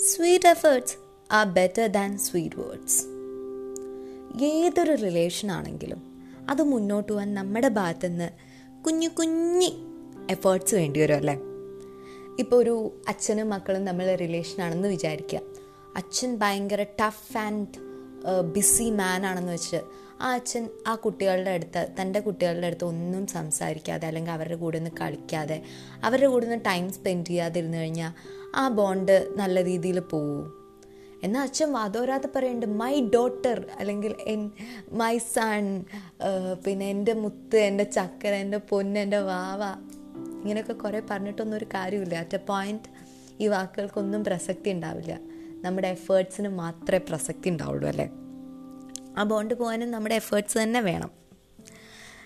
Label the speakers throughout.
Speaker 1: Sweet efforts are better than sweet words ഏതൊരു relation ആണെങ്കിലും അത് മുന്നോട്ട് പോകാൻ നമ്മുടെ ഭാഗത്തു നിന്ന് കുഞ്ഞു കുഞ്ഞി എഫേർട്സ് വേണ്ടി വരും അല്ലേ? ഇപ്പോൾ ഒരു അച്ഛനും മക്കളും നമ്മൾ റിലേഷൻ ആണെന്ന് വിചാരിക്കുക. അച്ഛൻ ഭയങ്കര ടഫ് ആൻഡ് ബിസി മാൻ ആണെന്ന് വെച്ച് ആ അച്ഛൻ ആ കുട്ടികളുടെ അടുത്ത് തന്റെ കുട്ടികളുടെ അടുത്ത് ഒന്നും സംസാരിക്കാതെ അല്ലെങ്കിൽ അവരുടെ കൂടെ ഒന്ന് കളിക്കാതെ അവരുടെ കൂടെ ഒന്ന് ടൈം സ്പെൻഡ് ചെയ്യാതിരുന്നു കഴിഞ്ഞാൽ ആ ബോണ്ട് നല്ല രീതിയിൽ പോവും. എന്നാൽ അച്ഛൻ വാദോരാതെ പറയുന്നുണ്ട് മൈ ഡോട്ടർ അല്ലെങ്കിൽ എൻ മൈ സൺ പിന്നെ എന്റെ മുത്ത് എന്റെ ചക്കര എന്റെ പൊന്ന് എന്റെ വാവ ഇങ്ങനെയൊക്കെ കുറേ പറഞ്ഞിട്ടൊന്നും ഒരു കാര്യമില്ല. അറ്റ് എ പോയിന്റ് ഈ വാക്കുകൾക്കൊന്നും പ്രസക്തി ഉണ്ടാവില്ല. നമ്മുടെ എഫേർട്സിന് മാത്രമേ പ്രസക്തി ഉണ്ടാവുള്ളൂ അല്ലേ? ആ ബോണ്ട് പോകാനും നമ്മുടെ എഫേർട്സ് തന്നെ വേണം.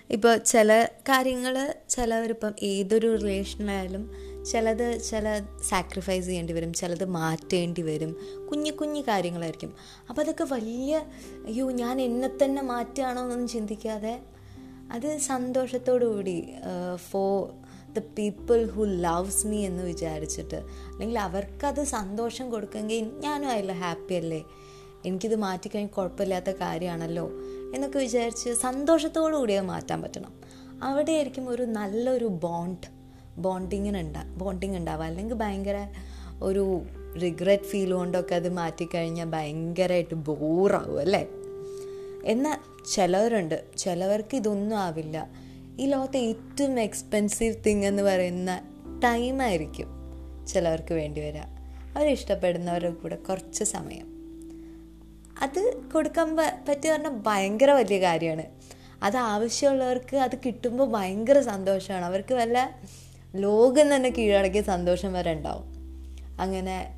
Speaker 1: ഇപ്പോൾ ചില കാര്യങ്ങൾ ചിലവരിപ്പം ഏതൊരു റിലേഷനിലായാലും ചിലത് ചില സാക്രിഫൈസ് ചെയ്യേണ്ടി വരും ചിലത് മാറ്റേണ്ടി വരും. കുഞ്ഞു കുഞ്ഞു കാര്യങ്ങളായിരിക്കും. അപ്പോൾ അതൊക്കെ വലിയ അയ്യോ ഞാൻ എന്നെ തന്നെ മാറ്റുകയാണോ എന്നൊന്നും ചിന്തിക്കാതെ അത് സന്തോഷത്തോടുകൂടി for the people who loves me എന്ന് വിചാരിച്ചിട്ട് അല്ലെങ്കിൽ അവർക്കത് സന്തോഷം കൊടുക്കുമെങ്കിൽ ഞാനും അതിൽ ഹാപ്പി അല്ലേ? എനിക്കിത് മാറ്റിക്കഴിഞ്ഞാൽ കുഴപ്പമില്ലാത്ത കാര്യമാണല്ലോ എന്നൊക്കെ വിചാരിച്ച് സന്തോഷത്തോടു കൂടി അത് മാറ്റാൻ പറ്റണം. അവിടെയായിരിക്കും ഒരു നല്ലൊരു ബോണ്ട് ബോണ്ടിങ്ങിന് ഉണ്ടാ ബോണ്ടിങ് ഉണ്ടാവുക അല്ലെങ്കിൽ ഭയങ്കര ഒരു റിഗ്രറ്റ് ഫീൽ കൊണ്ടൊക്കെ അത് മാറ്റിക്കഴിഞ്ഞാൽ ഭയങ്കരമായിട്ട് ബോറാവും അല്ലേ? എന്നാൽ ചിലവരുണ്ട്. ചിലവർക്ക് ഇതൊന്നും ആവില്ല. ഈ ലോകത്തെ ഏറ്റവും എക്സ്പെൻസീവ് തിങ് എന്ന് പറയുന്ന ടൈമായിരിക്കും ചിലവർക്ക് വേണ്ടി വരിക അവരിഷ്ടപ്പെടുന്നവരുടെ കൂടെ കുറച്ച് സമയം. അത് കൊടുക്കാൻ പറ്റി പറഞ്ഞാൽ ഭയങ്കര വലിയ കാര്യമാണ്. അത് ആവശ്യമുള്ളവർക്ക് അത് കിട്ടുമ്പോൾ ഭയങ്കര സന്തോഷമാണ്. അവർക്ക് വല്ല ലോകം തന്നെ കീഴടക്കിയ സന്തോഷം വരെ ഉണ്ടാവും. അങ്ങനെ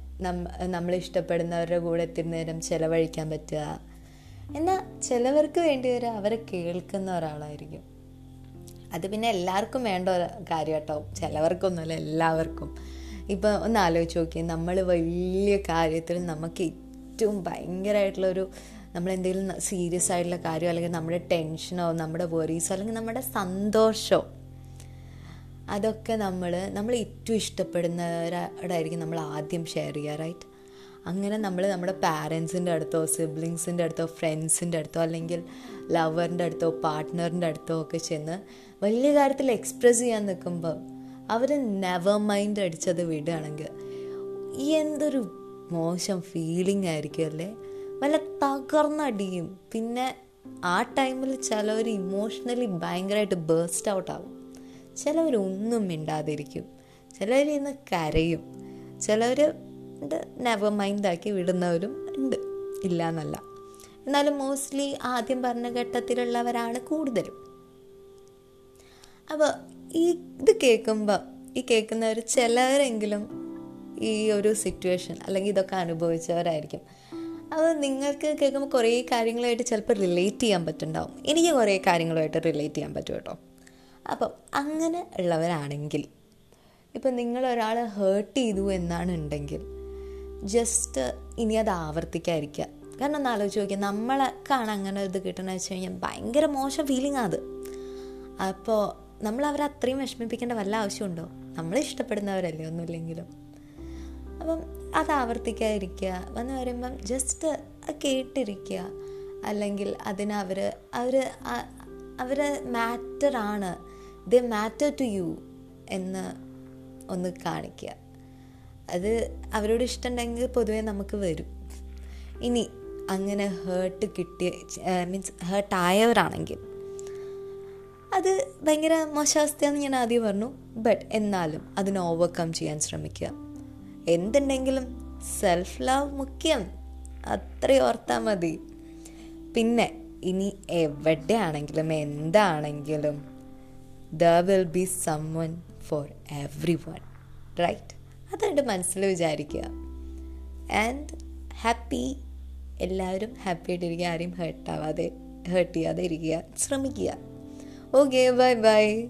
Speaker 1: നമ്മൾ ഇഷ്ടപ്പെടുന്നവരുടെ കൂടെ എത്തിരി നേരം ചിലവഴിക്കാൻ പറ്റുക. എന്നാൽ ചിലവർക്ക് വേണ്ടി വരെ അവരെ കേൾക്കുന്ന ഒരാളായിരിക്കും. അത് പിന്നെ എല്ലാവർക്കും വേണ്ട ഒരു കാര്യം കേട്ടോ. ചിലവർക്കൊന്നുമല്ല എല്ലാവർക്കും. ഇപ്പോൾ ഒന്ന് ആലോചിച്ച് നോക്കി നമ്മൾ വലിയ കാര്യത്തിൽ നമുക്ക് ഏറ്റവും ഭയങ്കരമായിട്ടുള്ളൊരു നമ്മളെന്തെങ്കിലും സീരിയസ് ആയിട്ടുള്ള കാര്യം അല്ലെങ്കിൽ നമ്മുടെ ടെൻഷനോ നമ്മുടെ വറീസോ അല്ലെങ്കിൽ നമ്മുടെ സന്തോഷമോ അതൊക്കെ നമ്മൾ നമ്മൾ ഏറ്റവും ഇഷ്ടപ്പെടുന്നവരോടായിരിക്കും നമ്മൾ ആദ്യം ഷെയർ ചെയ്യുക റൈറ്റ് അങ്ങനെ നമ്മൾ നമ്മുടെ പാരൻസിന്റെ അടുത്തോ സിബ്ലിങ്സിന്റെ അടുത്തോ ഫ്രണ്ട്സിന്റെ അടുത്തോ അല്ലെങ്കിൽ ലവറിന്റെ അടുത്തോ പാർട്ട്ണറിന്റെ അടുത്തോ ഒക്കെ ചെന്ന് വലിയ കാര്യത്തിൽ എക്സ്പ്രസ് ചെയ്യാൻ നിൽക്കുമ്പോൾ അവർ നെവർ മൈൻഡ് അടിച്ചത് വിടുകയാണെങ്കിൽ ഈ എന്തൊരു മോശം ഫീലിംഗ് ആയിരിക്കും അല്ലേ? വല്ല തകർന്നടിയും. പിന്നെ ആ ടൈമിൽ ചിലവർ ഇമോഷണലി ഭയങ്കരമായിട്ട് ബേസ്റ്റ് ഔട്ട് ആവും. ചിലവരൊന്നും മിണ്ടാതിരിക്കും. ചിലവർ ഇന്ന് കരയും. ചിലവർ നെവർ മൈൻഡാക്കി വിടുന്നവരും ഉണ്ട്. ഇല്ല എന്നല്ല എന്നാലും മോസ്റ്റ്ലി ആദ്യം പറഞ്ഞ ഘട്ടത്തിലുള്ളവരാണ് കൂടുതലും. അപ്പോൾ ഈ ഇത് കേൾക്കുമ്പോൾ ഈ കേൾക്കുന്നവർ ചിലരെങ്കിലും ഈ ഒരു സിറ്റുവേഷൻ അല്ലെങ്കിൽ ഇതൊക്കെ അനുഭവിച്ചവരായിരിക്കും. അത് നിങ്ങൾക്ക് കേൾക്കുമ്പോൾ കുറേ കാര്യങ്ങളായിട്ട് ചിലപ്പോൾ റിലേറ്റ് ചെയ്യാൻ പറ്റുന്നുണ്ടാവും. എനിക്ക് കുറേ കാര്യങ്ങളുമായിട്ട് റിലേറ്റ് ചെയ്യാൻ പറ്റും കേട്ടോ. അപ്പം അങ്ങനെ ഉള്ളവരാണെങ്കിൽ ഇപ്പം നിങ്ങൾ ഒരാളെ ഹേർട്ട് ചെയ്തു എന്നാണ് ഉണ്ടെങ്കിൽ ജസ്റ്റ് ഇനി അത് ആവർത്തിക്കാതിരിക്കുക. കാരണം ഒന്ന് ആലോചിച്ച് നോക്കിയാൽ നമ്മളൊക്കെയാണ് അങ്ങനെ ഇത് കിട്ടണമെന്ന് വെച്ച് കഴിഞ്ഞാൽ ഭയങ്കര മോശം ഫീലിംഗ് അത്. അപ്പോൾ നമ്മൾ അവരെ അത്രയും വിഷമിപ്പിക്കേണ്ട വല്ല ആവശ്യമുണ്ടോ? നമ്മൾ ഇഷ്ടപ്പെടുന്നവരല്ലേ ഒന്നുമില്ലെങ്കിലും. അപ്പം അത് ആവർത്തിക്കാതിരിക്കുക. വന്ന് വരുമ്പം ജസ്റ്റ് കേട്ടിരിക്കുക. അല്ലെങ്കിൽ അതിനവർ അവർ അവർ മാറ്ററാണ് ദ മാറ്റർ ടു യു എന്ന് ഒന്ന് കാണിക്കുക. അത് അവരോട് ഇഷ്ടമുണ്ടെങ്കിൽ പൊതുവേ നമുക്ക് വരും. ഇനി അങ്ങനെ ഹേർട്ട് കിട്ടിയ മീൻസ് ഹേർട്ടായവരാണെങ്കിൽ അത് ഭയങ്കര മോശാവസ്ഥയാണെന്ന് ഞാൻ ആദ്യം പറഞ്ഞു. ബട്ട് എന്നാലും അതിനെ ഓവർകം ചെയ്യാൻ ശ്രമിക്കുക. എന്തുണ്ടെങ്കിലും സെൽഫ് ലവ് മുഖ്യം. അത്രയും ഓർത്താൽ മതി. പിന്നെ ഇനി എവിടെയാണെങ്കിലും എന്താണെങ്കിലും they will be someone for everyone right അതുകൊണ്ട് മനസ്സിൽ വിചാരിക്കുക. ആൻഡ് ഹാപ്പി എല്ലാവരും ഹാപ്പി ആയിട്ടിരിക്കുക ആരെയും ഹേർട്ടാവാതെ ഹേർട്ട് ചെയ്യാതെ ഇരിക്കുക ശ്രമിക്കുക. Okay bye bye